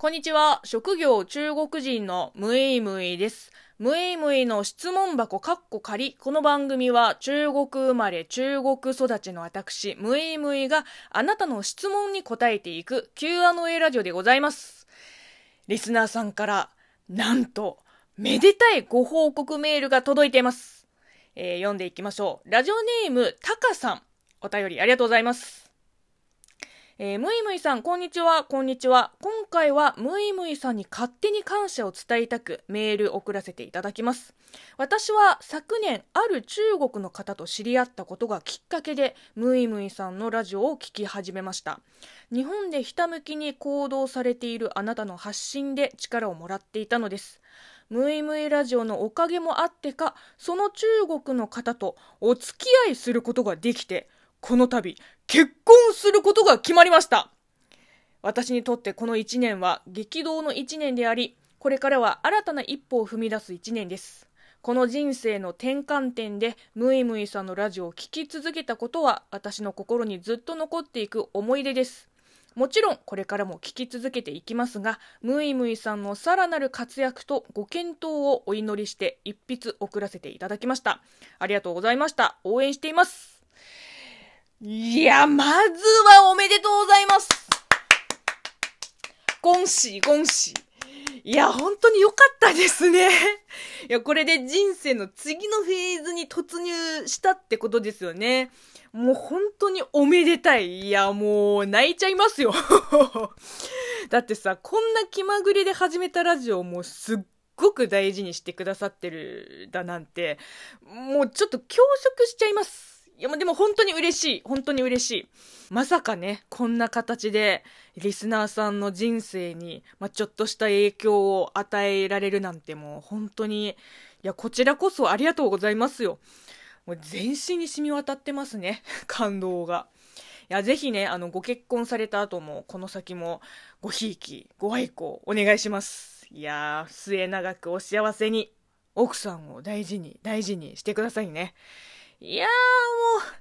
こんにちは。職業中国人のムイムイです。ムイムイの質問箱カッコ仮。この番組は中国生まれ中国育ちの私、ムイムイがあなたの質問に答えていく Q&A ラジオでございます。リスナーさんから、なんと、めでたいご報告メールが届いています。えー、読んでいきましょう。ラジオネーム、タカさん。お便りありがとうございます。えー、むいむいさん、こんにちは、こんにちは。今回は、むいむいさんに勝手に感謝を伝えたく、メール送らせていただきます。私は昨年、ある中国の方と知り合ったことがきっかけで、むいむいさんのラジオを聴き始めました。日本でひたむきに行動されているあなたの発信で力をもらっていたのです。むいむいラジオのおかげもあってか、その中国の方とお付き合いすることができて、この度、結婚することが決まりました。私にとってこの1年は激動の1年であり、これからは新たな一歩を踏み出す1年です。この人生の転換点でムイムイさんのラジオを聴き続けたことは私の心にずっと残っていく思い出です。もちろんこれからも聞き続けていきますが、ムイムイさんのさらなる活躍とご健闘をお祈りして一筆送らせていただきました。ありがとうございました。応援しています。いや、まずはおめでとうございます。恭喜恭喜。いや、本当に良かったですね。いや、これで人生の次のフェーズに突入したってことですよね。もう本当におめでたい。いや、もう泣いちゃいますよ。だってさ、こんな気まぐれで始めたラジオもうすっごく大事にしてくださってるだなんて、もうちょっと恐縮しちゃいます。いや、でも本当に嬉しい。本当に嬉しい。まさかね、こんな形で、リスナーさんの人生に、まあ、ちょっとした影響を与えられるなんてもう本当に、いや、こちらこそありがとうございますよ。もう全身に染み渡ってますね。感動が。いや、ぜひね、あの、ご結婚された後も、この先も、ごひいき、ご愛顧、お願いします。いやー、末永くお幸せに、奥さんを大事に、大事にしてくださいね。いやーも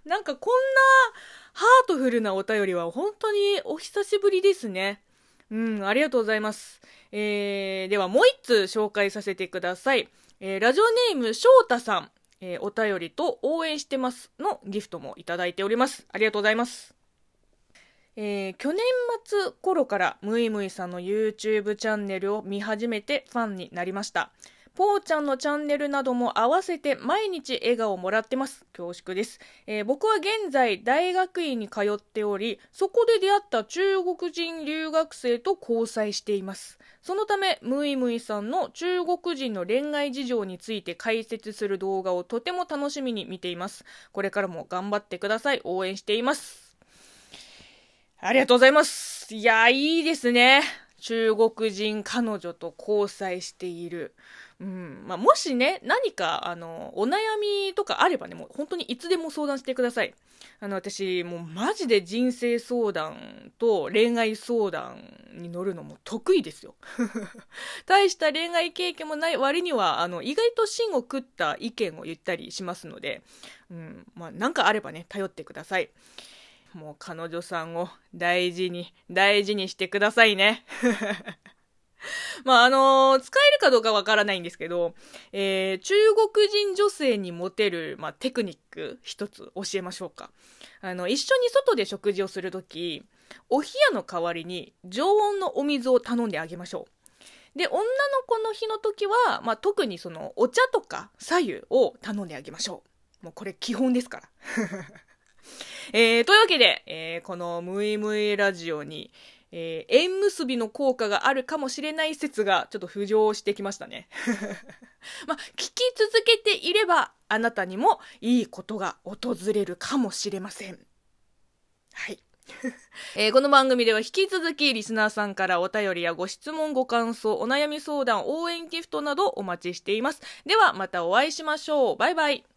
う、なんかこんなハートフルなお便りは本当にお久しぶりですね。うん、ありがとうございます。えー、ではもう一通紹介させてください。えー、ラジオネーム翔太さん、えー、お便りと応援してますのギフトもいただいております。ありがとうございます。えー、去年末頃からムイムイさんの YouTube チャンネルを見始めてファンになりました。ぽーちゃんのチャンネルなども合わせて毎日笑顔をもらってます。恐縮です。えー、僕は現在大学院に通っており、そこで出会った中国人留学生と交際しています。そのため、ムイムイさんの中国人の恋愛事情について解説する動画をとても楽しみに見ています。これからも頑張ってください。応援しています。ありがとうございます。いや、いいですね。中国人彼女と交際している。うんまあ、もしね、何か、あの、お悩みとかあればね、もう本当にいつでも相談してください。あの、私、もうマジで人生相談と恋愛相談に乗るのも得意ですよ。大した恋愛経験もない割には、あの、意外と芯を食った意見を言ったりしますので、うん、まあ、なんかあればね、頼ってください。もう彼女さんを大事に、大事にしてくださいね。まあ、あのー、使えるかどうかわからないんですけど、えー、中国人女性にモテる、まあ、テクニック一つ教えましょうか。あの、一緒に外で食事をするとき、お冷やの代わりに常温のお水を頼んであげましょう。で、女の子の日の時は、まあ、特にその、お茶とか左右を頼んであげましょう。もうこれ基本ですから。えー、というわけで、えー、このムイムイラジオに、えー、縁結びの効果があるかもしれない説がちょっと浮上してきましたね。まあ、聞き続けていれば、あなたにもいいことが訪れるかもしれません。はい。えー、この番組では引き続きリスナーさんからお便りやご質問、ご感想、お悩み相談、応援ギフトなどお待ちしています。ではまたお会いしましょう。バイバイ。